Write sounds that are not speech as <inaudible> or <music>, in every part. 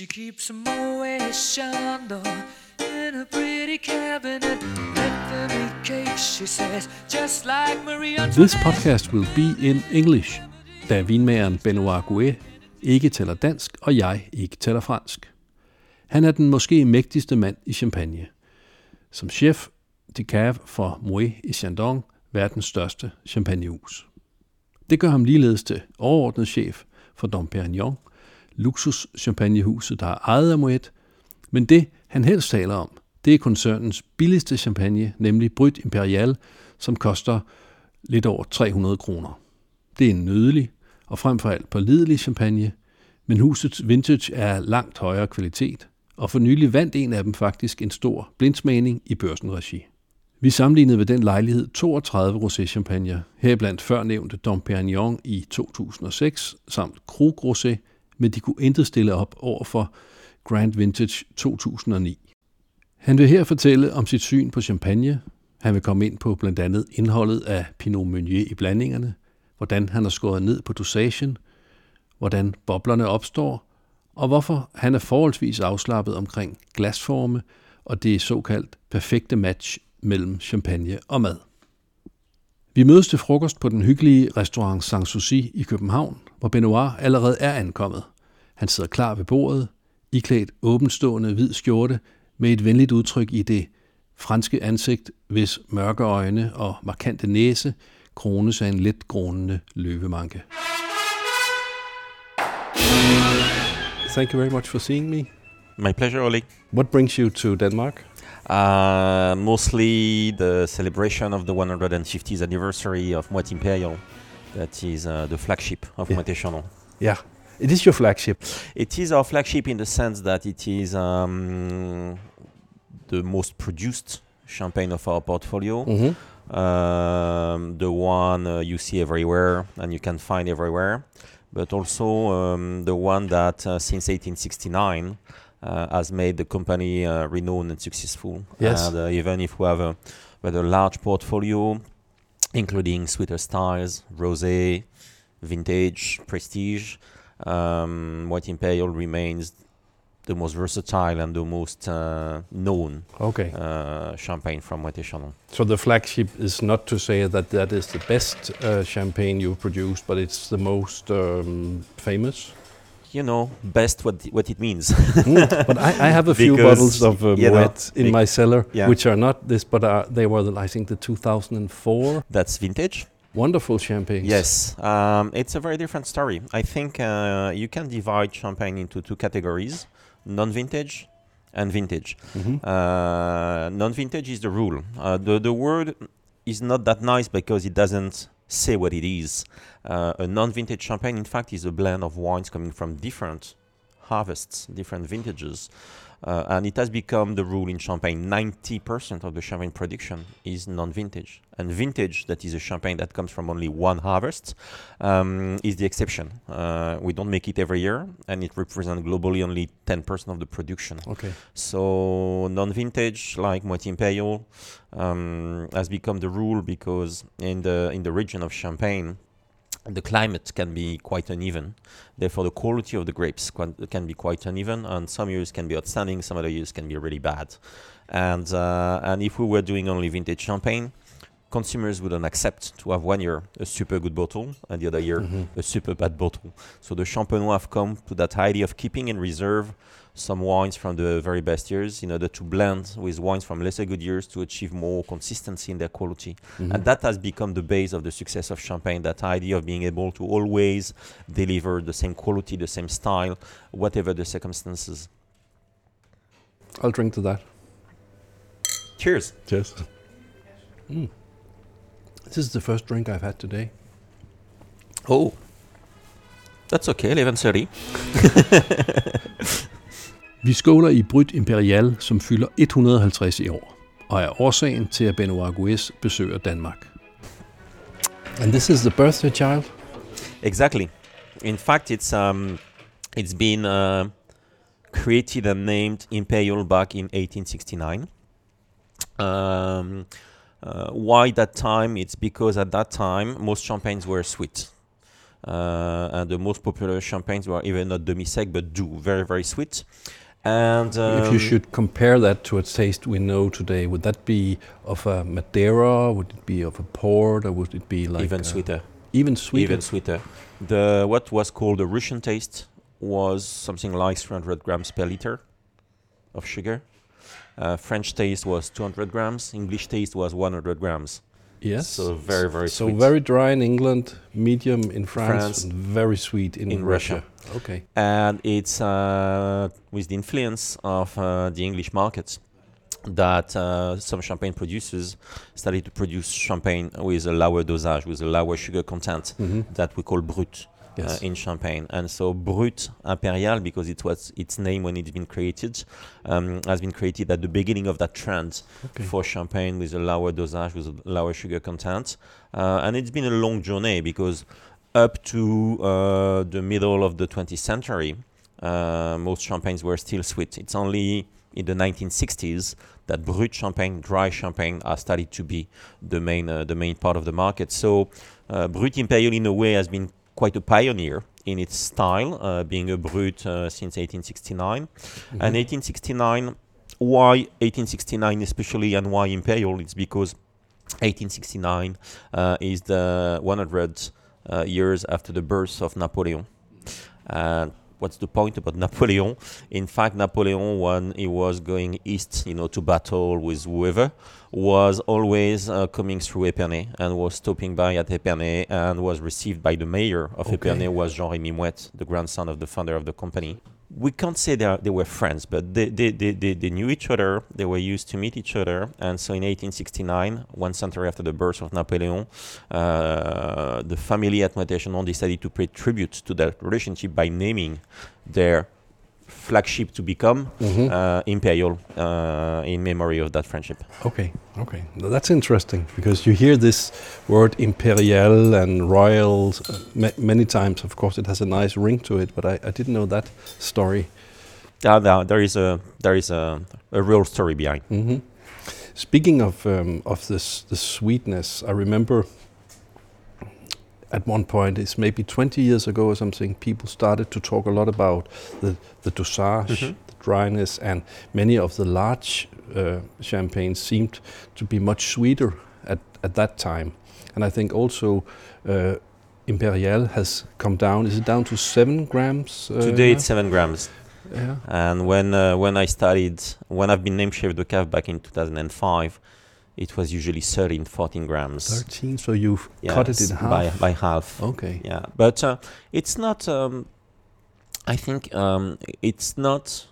She keeps some Moet Chandon in a pretty cabinet. Let them eat cake, she says, just like Marie Antoinette. This podcast will be in English, da vinmageren Benoit Gouet ikke taler dansk, og jeg ikke taler fransk. Han er den måske mægtigste mand i Champagne. Som chef de cave for Moet i Chandon, verdens største champagnehus. Det gør ham ligeledes til overordnet chef for Dom Perignon, luksus champagnehuset, der er ejet af Moet, men det, han helst taler om, det er koncernens billigste champagne, nemlig Brut Imperial, som koster lidt over 300 kroner. Det er en nydelig og frem for alt pålidelig champagne, men husets vintage er langt højere kvalitet, og for nylig vandt en af dem faktisk en stor blindsmagning i børsenregi. Vi sammenlignede ved den lejlighed 32 rosé-champagner, heriblandt førnævnte Dom Perignon i 2006, samt Krug Rosé, men de kunne intet stille op over for Grand Vintage 2009. Han vil her fortælle om sit syn på champagne. Han vil komme ind på blandt andet indholdet af Pinot Meunier i blandingerne, hvordan han har skåret ned på dosagen, hvordan boblerne opstår, og hvorfor han er forholdsvis afslappet omkring glasforme og det såkaldt perfekte match mellem champagne og mad. Vi mødes til frokost på den hyggelige restaurant Sanssouci i København, hvor Benoit allerede er ankommet. Han sidder klar ved bordet, iklædt åbenstående hvid skjorte med et venligt udtryk i det franske ansigt, hvis mørke øjne og markante næse krones af en let grånende løvemanke. Thank you very much for seeing me. My pleasure, Oli. What brings you to Denmark? Uh, mostly the celebration of the 150th anniversary of Moët Imperial. That is uh, the flagship of Yeah. Moët Chandon. Yeah, it is your flagship. It is our flagship in the sense that it is um, the most produced champagne of our portfolio. Mm-hmm. um, the one uh, you see everywhere and you can find everywhere, but also um, the one that uh, since 1869 uh, has made the company uh, renowned and successful. Yes. And uh, even if we have a rather large portfolio, including sweeter styles, rosé, vintage, prestige, um, Brut Imperial remains the most versatile and the most uh, known Okay. uh, champagne from Moët Chandon. So the flagship is not to say that that is the best uh, champagne you've produced, but it's the most um, famous. you know best what what it means. Mm, but I, I have a <laughs> few bottles of uh, you know, Moet in my cellar, yeah. which are not this, but are, they were, the, I think, the 2004 That's vintage. Wonderful champagnes. Yes, um, it's a very different story. I think uh, you can divide champagne into two categories: non-vintage and vintage. Mhm. Uh, non-vintage is the rule. Uh, the the word is not that nice because it doesn't say what it is. Uh, a non-vintage champagne, in fact, is a blend of wines coming from different harvests, different vintages. Uh, and it has become the rule in champagne. 90% of the champagne production is non-vintage. And vintage, that is a champagne that comes from only one harvest, um, is the exception. Uh, we don't make it every year, and it represents globally only 10% of the production. Okay. So non-vintage, like Moët Imperial, um, has become the rule because in the in the region of Champagne, the climate can be quite uneven. Therefore, the quality of the grapes can be quite uneven, and some years can be outstanding, some other years can be really bad. And uh, and if we were doing only vintage champagne, consumers wouldn't accept to have one year a super good bottle and the other year Mhm. a super bad bottle. So the Champenois have come to that idea of keeping in reserve some wines from the very best years in order to blend with wines from lesser good years to achieve more consistency in their quality. Mhm. And that has become the base of the success of champagne, that idea of being able to always deliver the same quality, the same style, whatever the circumstances. I'll drink to that. Cheers. Yes. Mm. This is the first drink I've had today. Oh. That's okay, 11.30. <laughs> <laughs> Vi skåler i Brut Imperial, som fylder 150 i år, og er årsagen til, at Benoit Gouez besøger Danmark. And this is the birthday child? Exactly. In fact, it's um, it's been uh, created and named Imperial back in 1869. Um, uh, why that time? It's because at that time most champagnes were sweet. uh, and the most popular champagnes were even not demi-sec but doux, very very sweet. And um, if you should compare that to a taste we know today, would that be of a Madeira? Would it be of a port, or would it be like even sweeter, Even sweeter. even sweeter. The what was called the Russian taste was something like 300 grams per liter of sugar. Uh, French taste was 200 grams. English taste was 100 grams. Yes. So very very So sweet. very dry in England, medium in France, France, and very sweet in, in Russia. Russia. Okay. and it's uh, with the influence of uh, the English market that uh, some champagne producers started to produce champagne with a lower dosage, with a lower sugar content Mhm. that we call brut Yes. uh, in champagne. And so brut imperial, because it was its name when it's been created, um, has been created at the beginning of that trend okay. for champagne with a lower dosage, with a lower sugar content. Uh, and it's been a long journey because up to uh, the middle of the 20th century, uh, most champagnes were still sweet. It's only in the 1960s that brut champagne, dry champagne, are started to be the main uh, the main part of the market. So uh, brut imperial, in a way, has been quite a pioneer in its style, uh, being a brut uh, since 1869. Mhm. And 1869, why 1869 especially, and why imperial? It's because 1869 uh, is the 100 uh, years after the birth of Napoleon. What's the point about <laughs> Napoleon? In fact, Napoleon, when he was going east, you know, to battle with whoever, was always uh, coming through Épernay and was stopping by at Épernay and was received by the mayor of Okay. Épernay, was Jean-Rémy Moët, the grandson of the founder of the company we can't say they, are, they were friends, but they, they, they, they, knew each other. They were used to meet each other. And so in 1869, one century after the birth of Napoleon, uh, the family at Moët decided to pay tribute to that relationship by naming their flagship to become Mhm. uh, Imperial uh, in memory of that friendship. Okay, okay. Now that's interesting because you hear this word imperial and royal uh, ma- many times. Of course, it has a nice ring to it, but I, I didn't know that story. Uh, there, there is a there is a, a real story behind. hmm Speaking of um, of this the sweetness, I remember at one point, it's maybe 20 years ago or something, people started to talk a lot about the the dosage, Mhm. the dryness, and many of the large uh, champagnes seemed to be much sweeter at at that time. And I think also. Uh, Imperial has come down. Is it down to seven grams? Uh, Today it's seven grams. yeah. And when uh, when I started, when I've been named chef de cave back in 2005, it was usually 13, 14 grams. 13. So you've cut it in half. by by half. Okay. Yeah, but uh, it's not. Um, I think um, it's not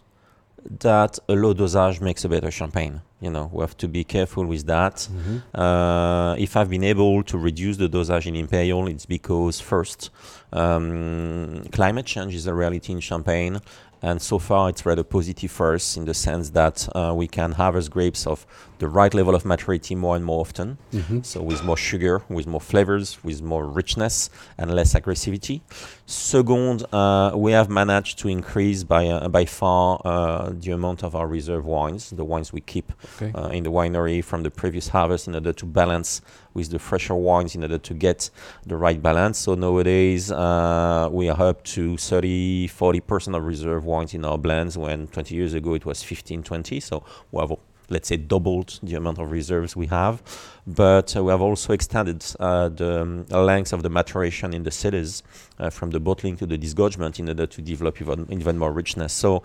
that a low dosage makes a better champagne. You know, we have to be careful with that. Mhm. Uh, if I've been able to reduce the dosage in Imperial, it's because first, um, climate change is a reality in Champagne, and so far it's rather positive for us in the sense that uh, we can harvest grapes of the right level of maturity more and more often. Mhm. So with more sugar, with more flavors, with more richness and less aggressivity. Second, uh, we have managed to increase by uh, by far uh, the amount of our reserve wines, the wines we keep Okay. uh, in the winery from the previous harvest in order to balance with the fresher wines in order to get the right balance. So nowadays uh, we are up to 30, 40% of reserve wines in our blends when 20 years ago it was 15, 20. So we have, let's say, doubled the amount of reserves we have. But uh, we have also extended uh, the um, length of the maturation in the cellars uh, from the bottling to the disgorgement in order to develop even, even more richness. So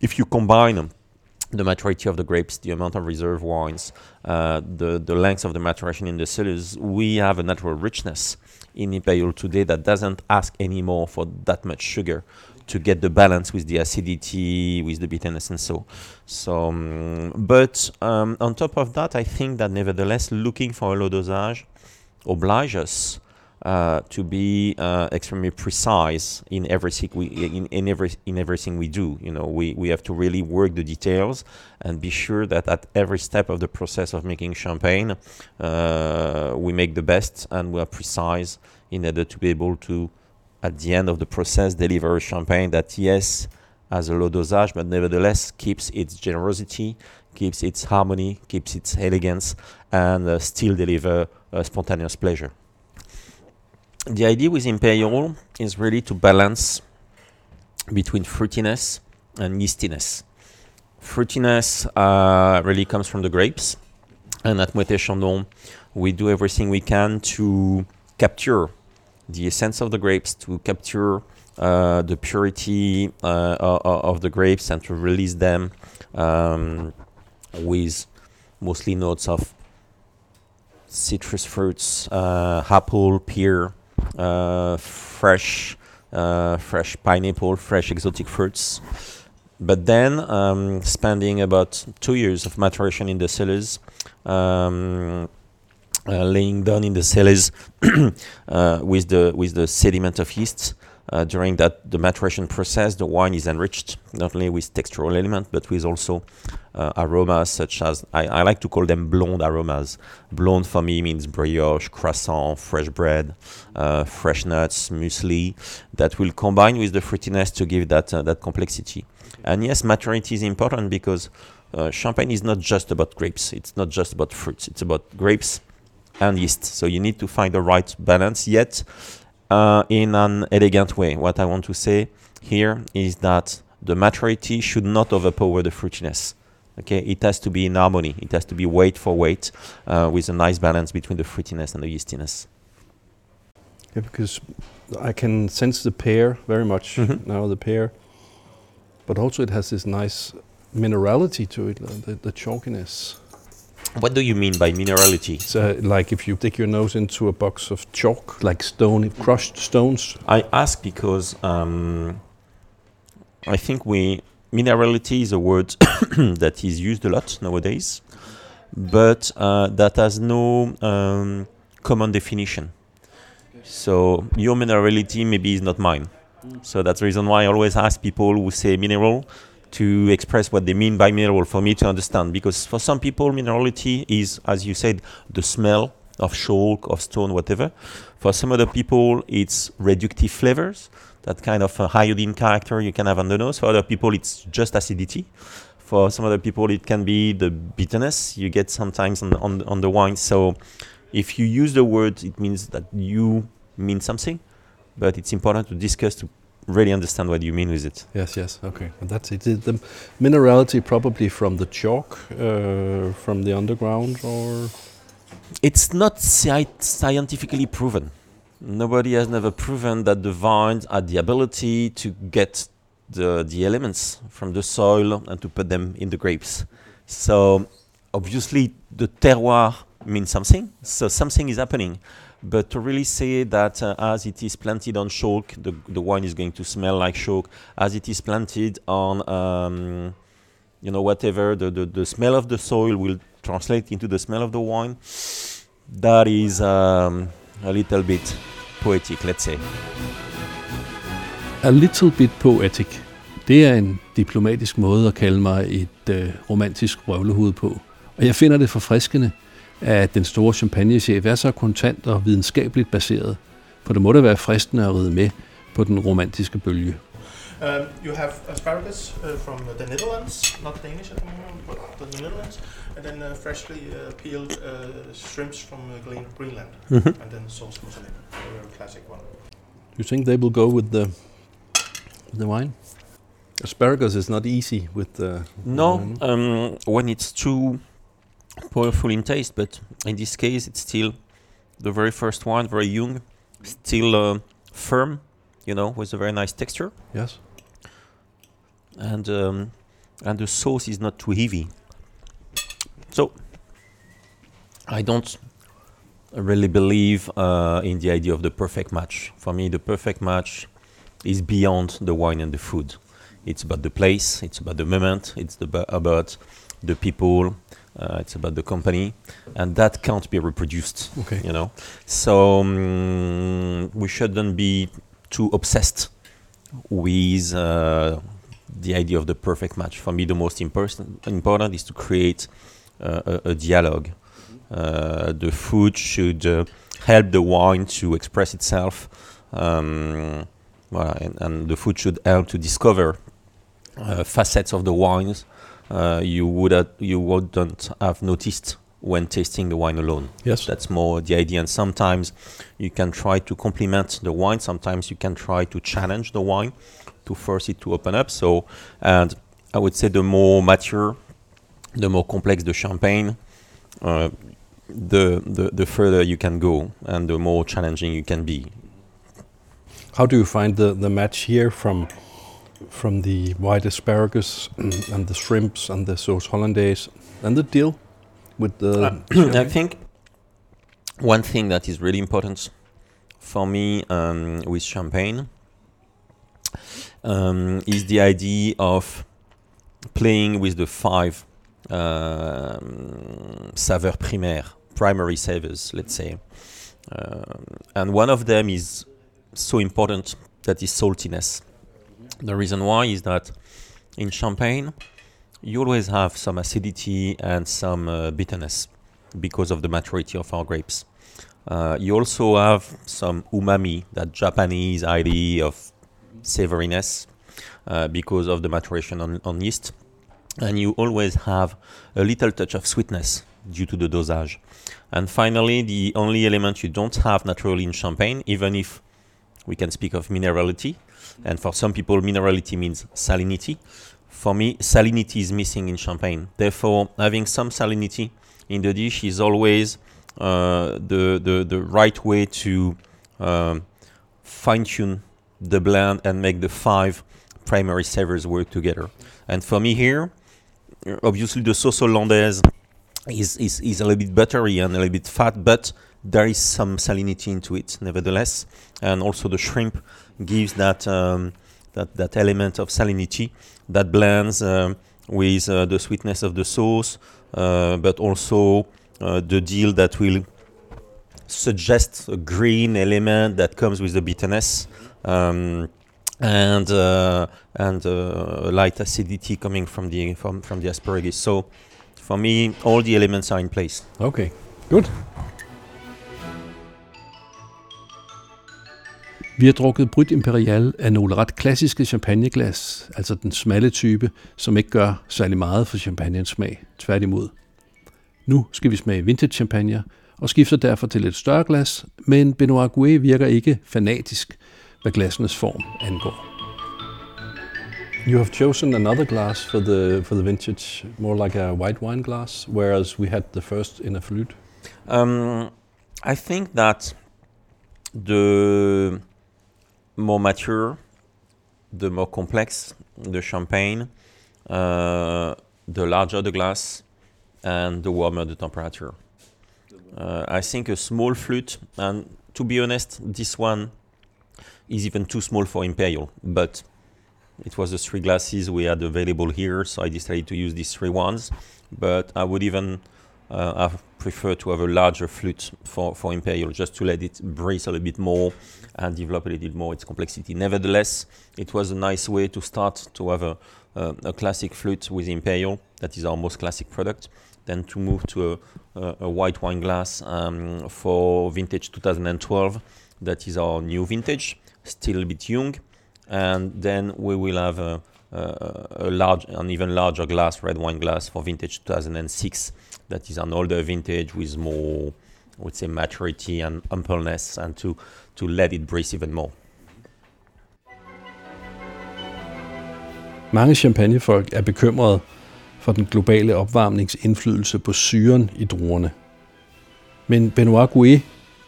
if you combine the maturity of the grapes, the amount of reserve wines, uh, the the length of the maturation in the cellars, we have a natural richness in Imperial today that doesn't ask anymore for that much sugar to get the balance with the acidity, with the bitterness, and so. So, um, but um, on top of that, I think that nevertheless, looking for a low dosage obliges us uh, to be uh, extremely precise in everything we in, in every in everything we do. You know, we, we have to really work the details and be sure that at every step of the process of making champagne, uh, we make the best and we are precise in order to be able to, at the end of the process, deliver a champagne that yes has a low dosage, but nevertheless keeps its generosity, keeps its harmony, keeps its elegance, and uh, still deliver spontaneous pleasure. The idea with Imperial is really to balance between fruitiness and yeastiness. Fruitiness uh, really comes from the grapes, and at Moët Chandon, we do everything we can to capture the essence of the grapes, to capture uh, the purity uh, of the grapes, and to release them um, with mostly notes of citrus fruits, uh, apple, pear, fresh, uh, fresh pineapple, fresh exotic fruits. But then, um, spending about two years of maturation in the cellars, um, uh, laying down in the cellars <coughs> uh, with the with the sediment of yeast, uh, during that the maturation process, the wine is enriched not only with textural element but with also uh, aromas such as I, I, like to call them blonde aromas. Blonde for me means brioche, croissant, fresh bread, uh, fresh nuts, muesli that will combine with the fruitiness to give that uh, that complexity. And yes, maturity is important because uh, champagne is not just about grapes. It's not just about fruits. It's about grapes and yeast. So you need to find the right balance. Yet uh, in an elegant way. What I want to say here is that the maturity should not overpower the fruitiness. Okay, it has to be in harmony. It has to be weight for weight, uh, with a nice balance between the fruitiness and the yeastiness. Yeah, because I can sense the pear very much mm -hmm. now. The pear, but also it has this nice minerality to it, the, the chalkiness. What do you mean by minerality? It's uh, like if you stick your nose into a box of chalk, like stone, crushed stones. I ask because um, I think we minerality is a word <coughs> that is used a lot nowadays, but uh, that has no um, common definition. So your minerality maybe is not mine. So that's the reason why I always ask people who say mineral to express what they mean by mineral for me to understand. Because for some people, minerality is, as you said, the smell of chalk, of stone, whatever. For some other people, it's reductive flavors, that kind of uh, iodine character you can have on the nose. For other people, it's just acidity. For some other people, it can be the bitterness you get sometimes on on, on the wine. So if you use the word, it means that you mean something. But it's important to discuss, to really understand what you mean with it. Yes, yes, okay. And that's it. The minerality probably from the chalk, uh, from the underground, or it's not sci scientifically proven. Nobody has never proven that the vines had the ability to get the the elements from the soil and to put them in the grapes. So obviously the terroir means something. So something is happening. But to really say that uh, as it is planted on chalk, the, the wine is going to smell like chalk. As it is planted on, um, you know, whatever, the, the, the smell of the soil will translate into the smell of the wine. That is um, a little bit poetic, let's say. A little bit poetic. Det er en diplomatisk måde at kalde mig et øh, romantisk røvlehoved på. Og jeg finder det forfriskende, at den store champagnechef er så kontant og videnskabeligt baseret, for det må da være fristende at ride med på den romantiske bølge. Um, you have asparagus uh, from the Netherlands, not Danish at the moment, but the Netherlands, and then uh, freshly uh, peeled uh, shrimps from uh, Greenland, mm -hmm. and then sauce mozzarella, a very classic one. Do you think they will go with the with the wine? Asparagus is not easy with the. No, um, when it's too powerful in taste, but in this case, it's still the very first one, very young, still uh, firm, you know, with a very nice texture. Yes. And um, and the sauce is not too heavy. So I don't really believe uh, in the idea of the perfect match. For me, the perfect match is beyond the wine and the food. It's about the place. It's about the moment. It's the, about the people uh, it's about the company, and that can't be reproduced. Okay. You know, so um, we shouldn't be too obsessed with uh, the idea of the perfect match. For me, the most important important is to create uh, a, a, dialogue. Uh, the food should uh, help the wine to express itself. Um, well, and, and, the food should help to discover uh, facets of the wines uh, you would have, you wouldn't have noticed when tasting the wine alone. Yes. That's more the idea. And sometimes you can try to complement the wine. Sometimes you can try to challenge the wine to force it to open up. So, and I would say the more mature, the more complex the champagne, uh, the, the the further you can go, and the more challenging you can be. How do you find the, the match here from from the white asparagus <clears throat> and the shrimps and the sauce hollandaise and the dill with the <clears throat> I think one thing that is really important for me um, with champagne um, is the idea of playing with the five um, saveurs primaires, primary savors, let's say. Um, and one of them is so important that is saltiness. The reason why is that in champagne, you always have some acidity and some uh, bitterness because of the maturity of our grapes. Uh, you also have some umami, that Japanese idea of savoriness, uh, because of the maturation on, on yeast. And you always have a little touch of sweetness due to the dosage. And finally, the only element you don't have naturally in champagne, even if we can speak of minerality, and for some people, minerality means salinity. For me, salinity is missing in champagne. Therefore, having some salinity in the dish is always uh, the, the, the right way to um, fine tune the blend and make the five primary savors work together. And for me here, obviously the sauce hollandaise is, is, is a little bit buttery and a little bit fat, but there is some salinity into it nevertheless. And also the shrimp gives that um, that that element of salinity that blends um, with uh, the sweetness of the sauce, uh, but also uh, the dill that will suggest a green element that comes with the bitterness. Um, and uh, and uh, light acidity coming from the from, from the asparagus. So, for me, all the elements are in place. Okay, good. Vi har drukket Brut Imperial af nogle ret klassiske champagneglas, altså den smalle type, som ikke gør særlig meget for champagnens smag, tværtimod. Nu skal vi smage vintage champagne, og skifter derfor til et større glas, men Benoit Gouet virker ikke fanatisk, hvad glassenes form angår. You have chosen another glass for the for the vintage, more like a white wine glass, whereas we had the first in a flute. Um, I think that the more mature, the more complex the champagne, uh, the larger the glass, and the warmer the temperature. Uh, I think a small flute, and to be honest, this one is even too small for Imperial, but it was the three glasses we had available here, so I decided to use these three ones. But I would even uh, have preferred to have a larger flute for, for Imperial, just to let it breathe a little bit more and develop a little bit more its complexity. Nevertheless, it was a nice way to start to have a, uh, a classic flute with Imperial, that is our most classic product, then to move to a, a, a white wine glass um, for vintage 2012, that is our new vintage, still a bit young, and then we will have a, a large, an even larger glass, red wine glass for vintage 2006, that is an older vintage with more, I would say, maturity and ampleness, and to to let it breathe even more. Mange champagnefolk er bekymrede for den globale opvarmnings indflydelse på syren i druerne. Men Benoit Gouet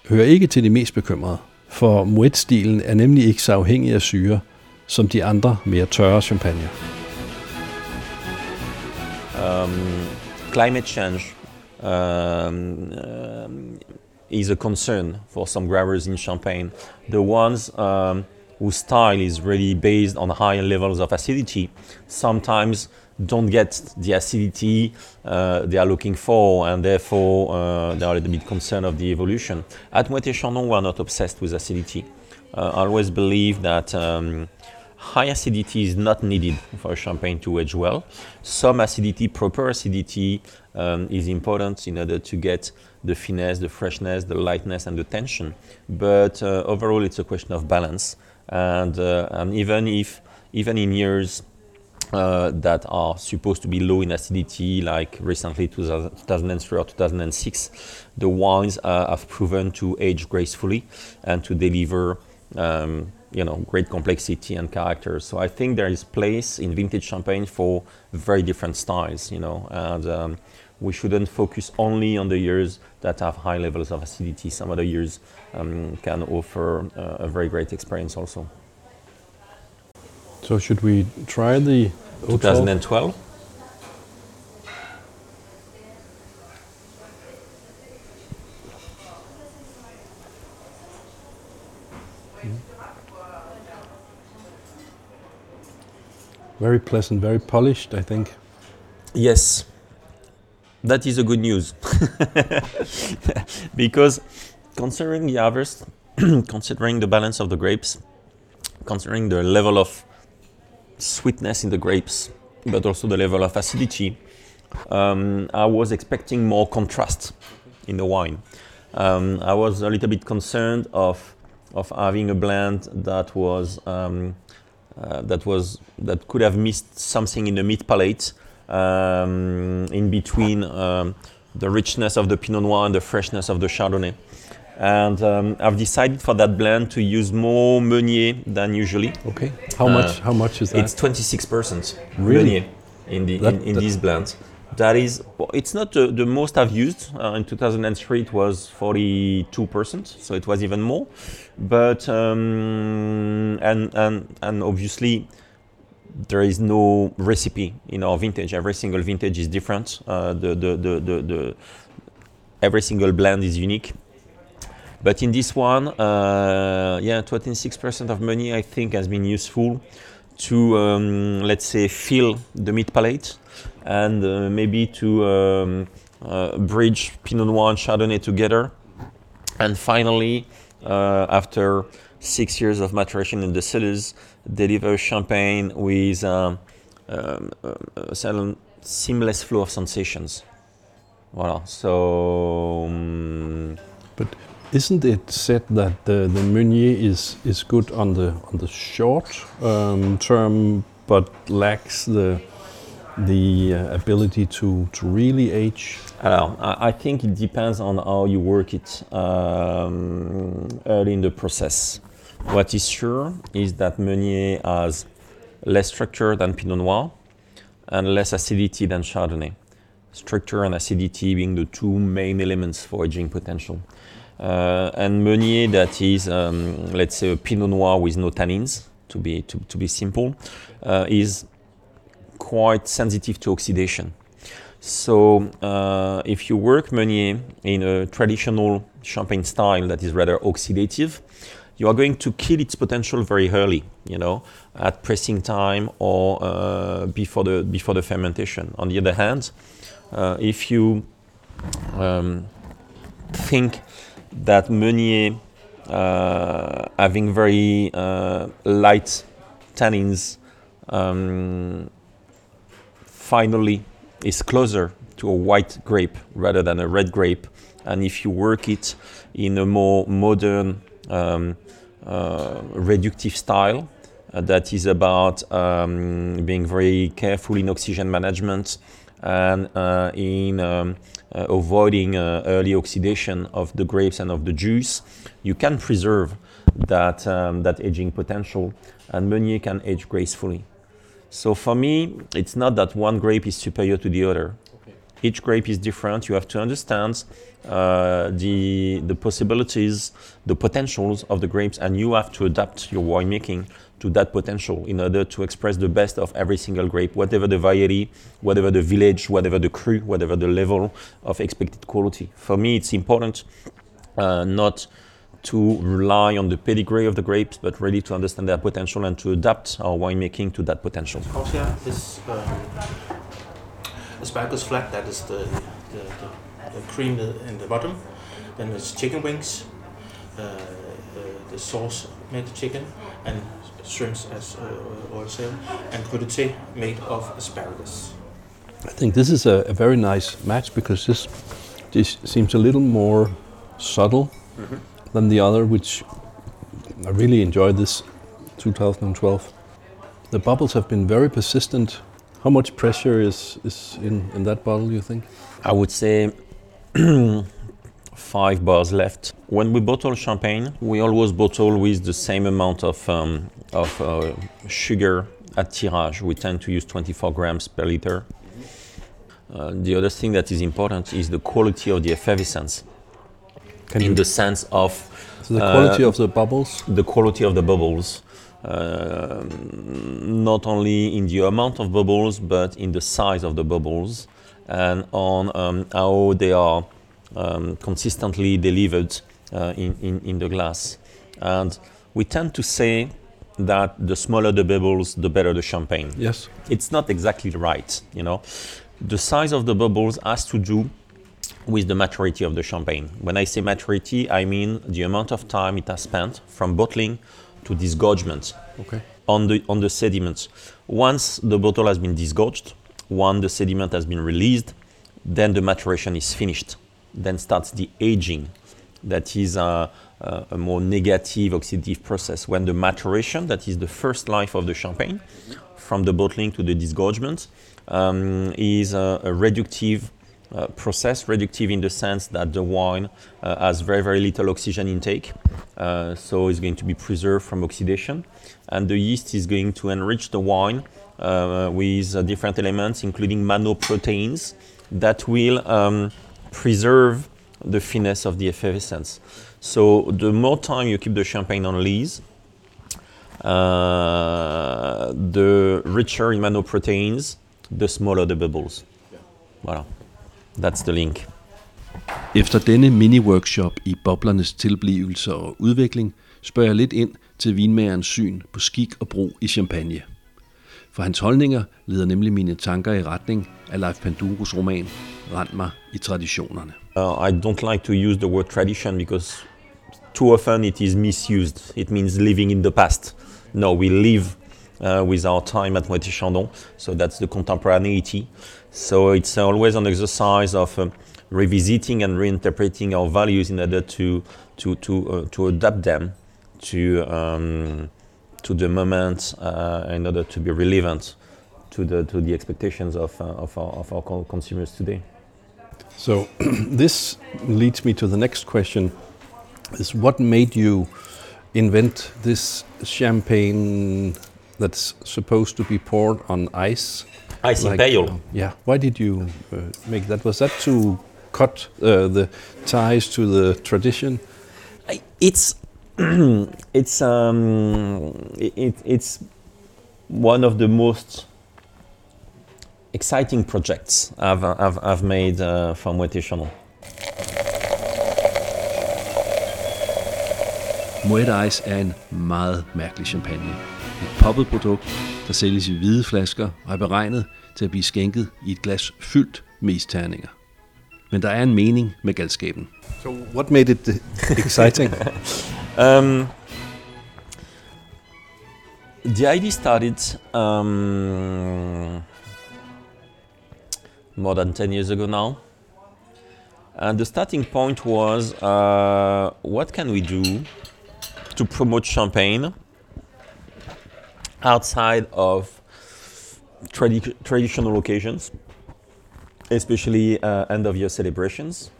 hører ikke til de mest bekymrede, for Moet-stilen er nemlig ikke så afhængig af syre, som de andre mere tørre champagne. Um, climate change um, um, is a concern for some growers in Champagne. The ones um, whose style is really based on higher levels of acidity sometimes don't get the acidity uh, they are looking for, and therefore uh, they are a little bit concerned of the evolution. At Moët Chandon, we are not obsessed with acidity. Uh, I always believe that um, high acidity is not needed for a champagne to age well. Some acidity, proper acidity, um, is important in order to get the finesse, the freshness, the lightness, and the tension. But uh, overall, it's a question of balance. And, uh, and even if, even in years uh, that are supposed to be low in acidity, like recently 2003 or 2006, the wines have proven to age gracefully and to deliver, um, you know, great complexity and character. So I think there is place in vintage champagne for very different styles, you know, and um, we shouldn't focus only on the years that have high levels of acidity. Some other years um, can offer uh, a very great experience also. So should we try the 2012? Very pleasant, very polished, I think. Yes, that is a good news. <laughs> because considering the harvest, <clears throat> considering the balance of the grapes, considering the level of sweetness in the grapes, but also the level of acidity, um, I was expecting more contrast in the wine. Um, I was a little bit concerned of of having a blend that was um, uh, that was that could have missed something in the mid palate um, in between um, the richness of the Pinot Noir and the freshness of the Chardonnay. And um, I've decided for that blend to use more Meunier than usually. Okay. How much? How much is that? It's 26% Really? Meunier in the That- in, in that- these blends. That is, it's not the, the most I've used. Uh, in 2003, it was 42%, so it was even more. But um, and and and obviously, there is no recipe in our vintage. Every single vintage is different. Uh, the, the, the, the, the every single blend is unique. But in this one, uh, yeah, 26% of Meunier I think has been useful to um, let's say fill the mid palate and uh, maybe to um, uh, bridge Pinot Noir and Chardonnay together. And finally, uh, after six years of maturation in the cellars, deliver champagne with um, um, a certain seamless flow of sensations. Voilà. So. um, But isn't it said that the, the Meunier is, is good on the on the short um, term, but lacks the the uh, ability to, to really age? I I think it depends on how you work it um, early in the process. What is sure is that Meunier has less structure than Pinot Noir and less acidity than Chardonnay. Structure and acidity being the two main elements for aging potential. Uh, and Meunier, that is, um, let's say, a Pinot Noir with no tannins, to be to, to be simple, uh, is quite sensitive to oxidation. So uh, if you work Meunier in a traditional champagne style that is rather oxidative, you are going to kill its potential very early, you know, at pressing time or uh, before the before the fermentation. On the other hand, uh, if you um, think that Meunier uh, having very uh, light tannins um, finally is closer to a white grape rather than a red grape. And if you work it in a more modern, um, uh, reductive style, uh, that is about um, being very careful in oxygen management and uh, in um, avoiding uh, early oxidation of the grapes and of the juice, you can preserve that, um, that aging potential, and Meunier can age gracefully. So for me, it's not that one grape is superior to the other. Each grape is different. You have to understand uh, the the possibilities, the potentials of the grapes, and you have to adapt your winemaking to that potential in order to express the best of every single grape, whatever the variety, whatever the village, whatever the cru, whatever the level of expected quality. For me, it's important uh, not to rely on the pedigree of the grapes, but really to understand their potential and to adapt our winemaking to that potential. Corsia is asparagus flat. That is the the, the, the cream in the bottom. Then there's chicken wings, uh, uh, the sauce made of chicken, and shrimps as uh, Oli said, and crudité made of asparagus. I think this is a, a very nice match because this this seems a little more subtle than the other, which I really enjoyed this 2012. The bubbles have been very persistent. How much pressure is, is in, in that bottle, you think? I would say <clears throat> five bars left. When we bottle champagne, we always bottle with the same amount of, um, of uh, sugar at tirage. We tend to use 24 grams per liter. Uh, the other thing that is important is the quality of the effervescence, Can in the sense of so the quality uh, of the bubbles? the quality of the bubbles, uh, not only in the amount of bubbles, but in the size of the bubbles, and on um, how they are um, consistently delivered uh, in, in, in the glass. And we tend to say that the smaller the bubbles, the better the champagne Yes. it's not exactly right you know the size of the bubbles has to do with the maturity of the champagne when i say maturity i mean the amount of time it has spent from bottling to disgorgement Okay. on the on the sediment once the bottle has been disgorged once the sediment has been released then the maturation is finished then starts the aging that is a, a, more negative oxidative process. When the maturation that is the first life of the champagne from the bottling to the disgorgement um, is a, a reductive uh, process reductive in the sense that the wine uh, has very very little oxygen intake uh, so it's going to be preserved from oxidation. And the yeast is going to enrich the wine uh, with uh, different elements including mannoproteins that will um, preserve the finesse of the effervescence. So the more time you keep the champagne on lees uh, the richer in nanoproteins, the smaller the bubbles. Voilà. That's the link. Efter denne mini-workshop i boblernes tilblivelse og udvikling, spørger jeg lidt ind til vinmagerens syn på skik og brug i champagne. For hans holdninger leder nemlig mine tanker i retning af Leif roman Rend mig i traditionerne. Uh, I don't like to use the word tradition because too often it is misused. It means living in the past. No, we live uh, with our time at Moët Chandon, so that's the contemporaneity. So it's always an exercise of um, revisiting and reinterpreting our values in order to to to uh, to adapt them to um, to the moment uh, in order to be relevant to the to the expectations of uh, of our of our consumers today. So <clears throat> this leads me to the next question is what made you invent this champagne that's supposed to be poured on ice? Ice Imperial. yeah. Why did you uh, make that? Was that to cut uh, the ties to the tradition? It's <clears throat> it's um it, it- it's one of the most exciting projects I've I've, I've made uh, for Moët Chandon. Moet Ice er en meget mærkelig champagne. Et poppet produkt, der sælges i hvide flasker og er beregnet til at blive skænket i et glas fyldt med isterninger. Men der er en mening med galskaben. So what made it <laughs> exciting? Um, the idea started um, more than 10 years ago now. And the starting point was uh, what can we do to promote champagne outside of tradi- traditional occasions, especially uh, end of year celebrations?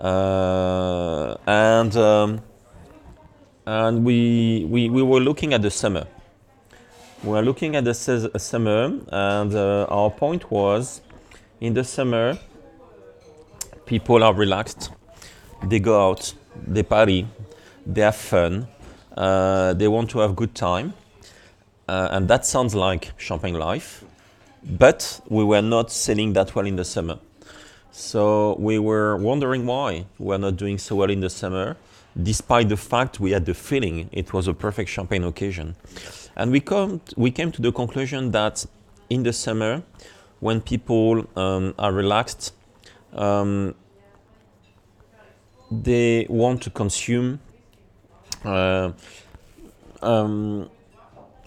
Uh, and um, and we, we, we were looking at the summer. We were looking at the ses- summer, and uh, our point was in the summer, people are relaxed, they go out, they party, they have fun, uh, they want to have good time, uh, and that sounds like champagne life. But we were not selling that well in the summer. So we were wondering why we're not doing so well in the summer, despite the fact we had the feeling it was a perfect champagne occasion. And we come we came to the conclusion that in the summer, when people um, are relaxed, um, they want to consume. Uh, um,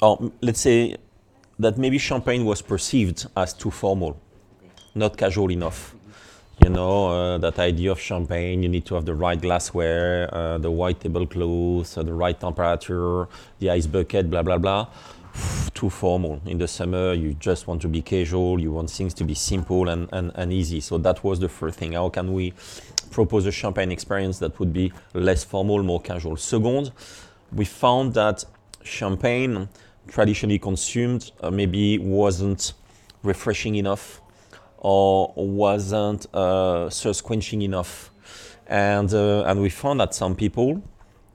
or let's say that maybe champagne was perceived as too formal, not casual enough. You know, uh, that idea of champagne, you need to have the right glassware, uh, the white tablecloth, uh, the right temperature, the ice bucket, blah, blah, blah. too formal. In the summer, you just want to be casual, you want things to be simple and, and, and easy. So that was the first thing. How can we propose a champagne experience that would be less formal, more casual? Second, we found that champagne traditionally consumed uh, maybe wasn't refreshing enough or wasn't uh, quenching enough. And, uh, and we found that some people,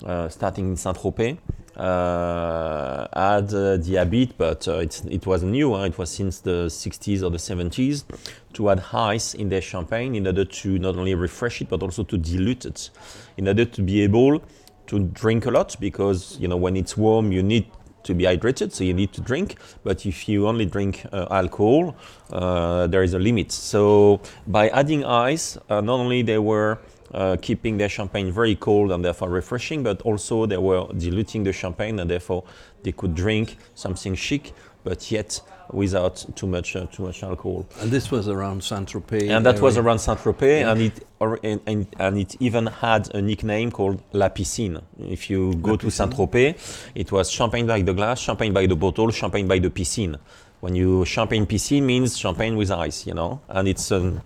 uh, starting in Saint Tropez, uh, had uh, the habit, but uh, it wasn't new, huh? it was since the 60s or the 70s, to add ice in their champagne in order to not only refresh it, but also to dilute it, in order to be able to drink a lot, because you know when it's warm, you need to be hydrated, so you need to drink. But if you only drink uh, alcohol, uh, there is a limit. So by adding ice, uh, not only they were uh, keeping their champagne very cold and therefore refreshing, but also they were diluting the champagne and therefore they could drink something chic, but yet without too much uh, too much alcohol. And this was around Saint Tropez. And that was around Saint Tropez, Yeah. and it or, and, and, and it even had a nickname called La Piscine. If you go La to Saint Tropez, it was champagne by the glass, champagne by the bottle, champagne by the piscine. When you champagne piscine means champagne with ice, you know, and it's um,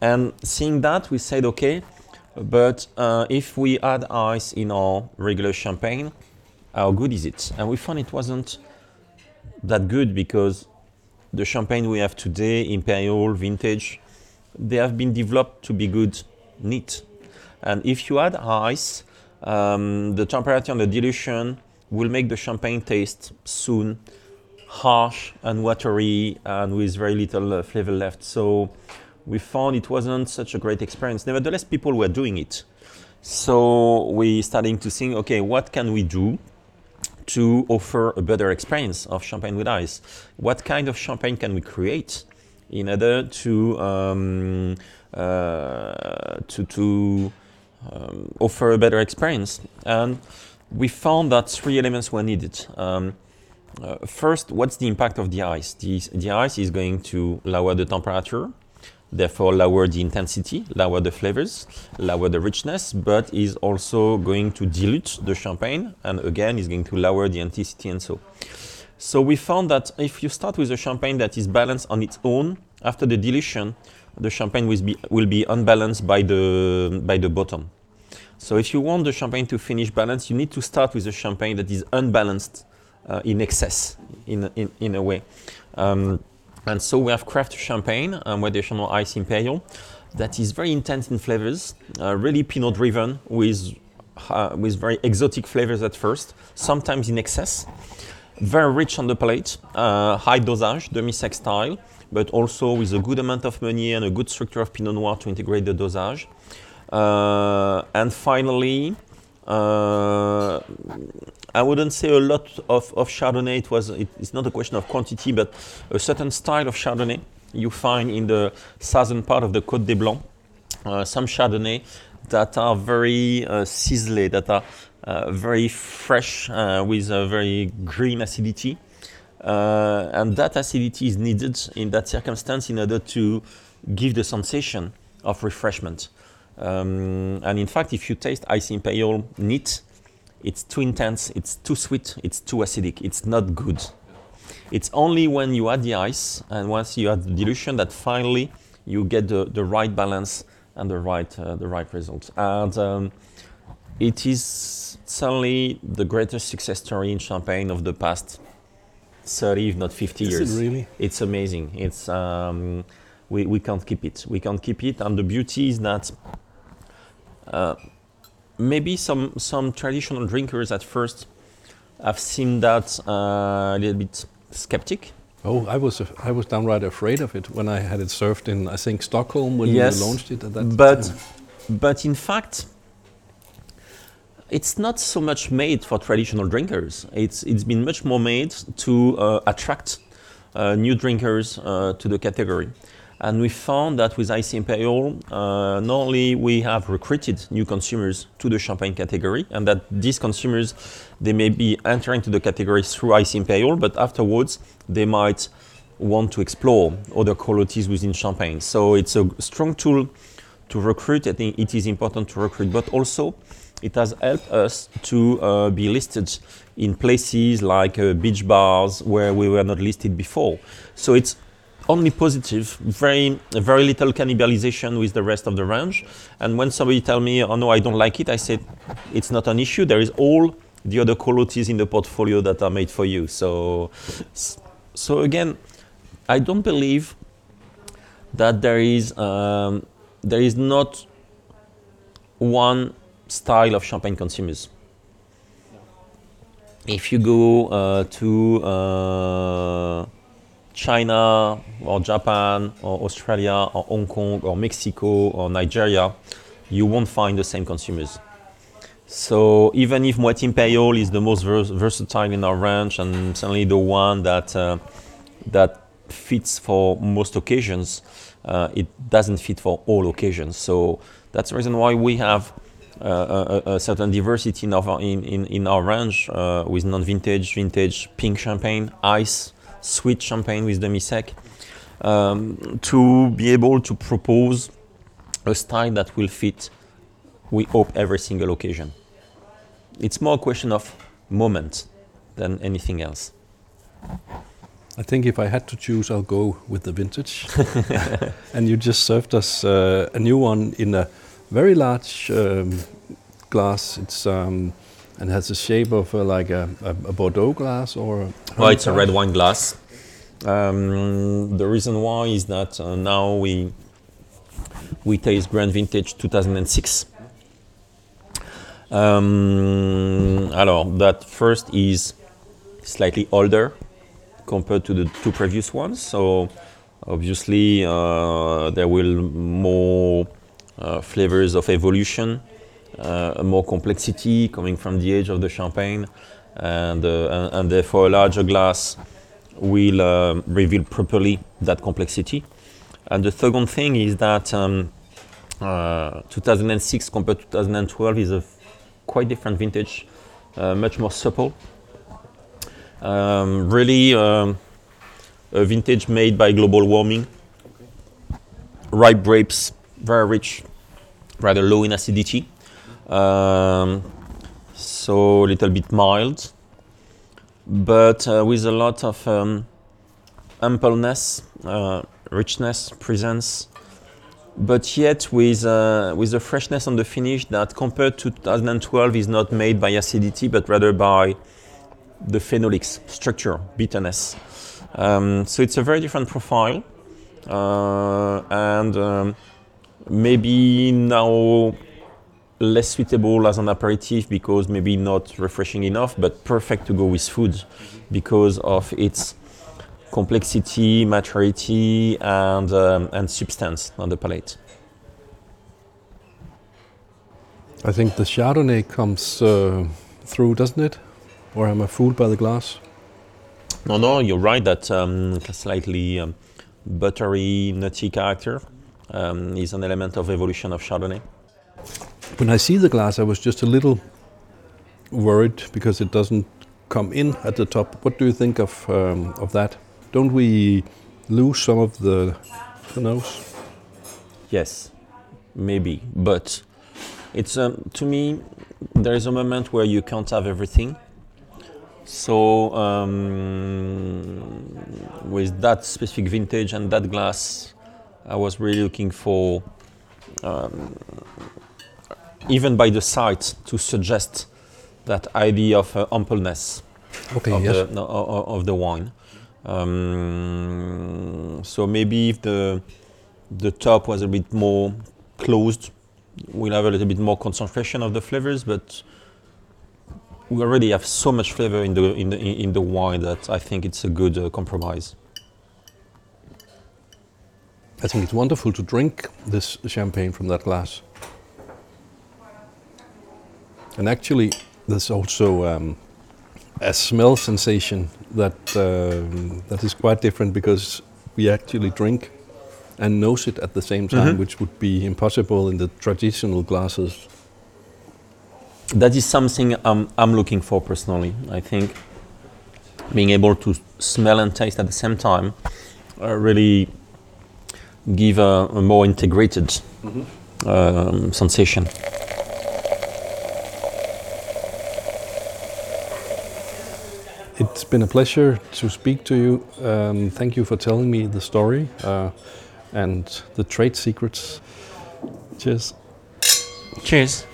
and seeing that we said okay, but uh, if we add ice in our regular champagne, how good is it? And we found it wasn't that good because the champagne we have today, imperial, vintage, they have been developed to be good neat. And if you add ice, um, the temperature and the dilution will make the champagne taste soon harsh and watery and with very little uh, flavor left. So we found it wasn't such a great experience. Nevertheless, people were doing it. So we starting to think, okay, what can we do to offer a better experience of champagne with ice? What kind of champagne can we create in order to um, uh, to, to um, offer a better experience? And we found that three elements were needed. Um, uh, first, what's the impact of the ice? The, the ice is going to lower the temperature, therefore lower the intensity, lower the flavors, lower the richness, but is also going to dilute the champagne and again is going to lower the intensity and so. So we found that if you start with a champagne that is balanced on its own, after the dilution, the champagne will be, will be unbalanced by the, by the bottom. So if you want the champagne to finish balanced, you need to start with a champagne that is unbalanced uh, in excess, in, in, in a way. Um, and so we have craft champagne, um, traditional ice imperial, that is very intense in flavors, uh, really Pinot driven with uh, with very exotic flavors at first, sometimes in excess. Very rich on the palate, uh, high dosage, demi-sec style, but also with a good amount of Meunier and a good structure of Pinot Noir to integrate the dosage. Uh, and finally, uh, I wouldn't say a lot of, of Chardonnay. It was it, it's not a question of quantity, but a certain style of Chardonnay you find in the southern part of the Côte des Blancs. Uh, some Chardonnay that are very uh, sizzly, that are uh, very fresh uh, with a very green acidity. Uh, and that acidity is needed in that circumstance in order to give the sensation of refreshment. Um, and in fact, if you taste Ice Imperial neat, it's too intense, it's too sweet, it's too acidic, it's not good. It's only when you add the ice and once you add the dilution that finally you get the, the right balance and the right, uh, the right result. And um, it is certainly the greatest success story in Champagne of the past 30, if not 50 Is years. it really? It's amazing. It's um, we, we can't keep it. We can't keep it, and the beauty is that uh, maybe some some traditional drinkers at first have seen that uh, a little bit skeptic. Oh, I was I was downright afraid of it when I had it served in I think Stockholm when Yes, you launched it at that but time. but in fact it's not so much made for traditional drinkers it's it's been much more made to uh, attract uh, new drinkers uh, to the category and we found that with ice imperial uh, not only we have recruited new consumers to the champagne category and that these consumers they may be entering to the category through ice imperial but afterwards they might want to explore other qualities within champagne so it's a strong tool to recruit. I think it is important to recruit, but also it has helped us to uh, be listed in places like uh, beach bars where we were not listed before. So it's only positive, very very little cannibalization with the rest of the range. And when somebody tell me, "Oh no, I don't like it," I said, "It's not an issue. There is all the other qualities in the portfolio that are made for you." So, so again, I don't believe that there is um, there is not one style of champagne consumers. If you go uh, to uh, China or Japan or Australia or Hong Kong or Mexico or Nigeria, you won't find the same consumers. So even if Moët Imperial is the most vers- versatile in our range and certainly the one that uh, that fits for most occasions, uh, it doesn't fit for all occasions. So that's the reason why we have uh, a, a, certain diversity in our, in, in, in our range uh, with non-vintage, vintage, pink champagne, ice, sweet champagne with demi-sec, um, to be able to propose a style that will fit, we hope, every single occasion. It's more a question of moment than anything else. I think if I had to choose, I'll go with the vintage. <laughs> <laughs> and you just served us uh, a new one in a very large um, glass. It's um, and has the shape of uh, like a, a, a, Bordeaux glass or. A well, it's a red wine glass. Um, the reason why is that uh, now we we taste Grand Vintage 2006. Um, alors, that first is slightly older compared to the two previous ones. So obviously uh, there will more uh, flavors of evolution, more complexity coming from the age of the champagne, and, uh, and, and, therefore a larger glass will uh, reveal properly that complexity. And the second thing is that um, uh, 2006 compared to 2012 is a quite different vintage, much more supple, um, really um, a vintage made by global warming. Okay. Ripe grapes, very rich, rather low in acidity. Um, so a little bit mild, but uh, with a lot of um, ampleness, uh, richness, presence, but yet with uh, with a freshness on the finish that compared to 2012 is not made by acidity, but rather by the phenolics structure, bitterness. Um, so it's a very different profile, uh, and um, maybe now less suitable as an aperitif because maybe not refreshing enough, but perfect to go with food because of its complexity, maturity, and um, and substance on the palate. I think the Chardonnay comes uh, through, doesn't it? Or am I fooled by the glass? No, no, you're right that um, slightly um, buttery, nutty character um, is an element of evolution of Chardonnay. When I see the glass, I was just a little worried because it doesn't come in at the top. What do you think of um, of that? Don't we lose some of the, the nose? Yes, maybe, but it's um, to me there is a moment where you can't have everything so um, with that specific vintage and that glass, I was really looking for, um, even by the site, to suggest that idea of uh, ampleness okay, of, yes. the, no, of the wine. Um, so maybe if the the top was a bit more closed, we'll have a little bit more concentration of the flavors, but we already have so much flavor in the in the in the wine that I think it's a good uh, compromise. I think it's wonderful to drink this champagne from that glass. And actually, there's also um, a smell sensation that uh, that is quite different because we actually drink and nose it at the same time, mm-hmm. which would be impossible in the traditional glasses that is something um, I'm looking for personally. I think being able to smell and taste at the same time uh, really give a, a more integrated mm-hmm. um, sensation. It's been a pleasure to speak to you. Um, thank you for telling me the story uh, and the trade secrets. Cheers. Cheers.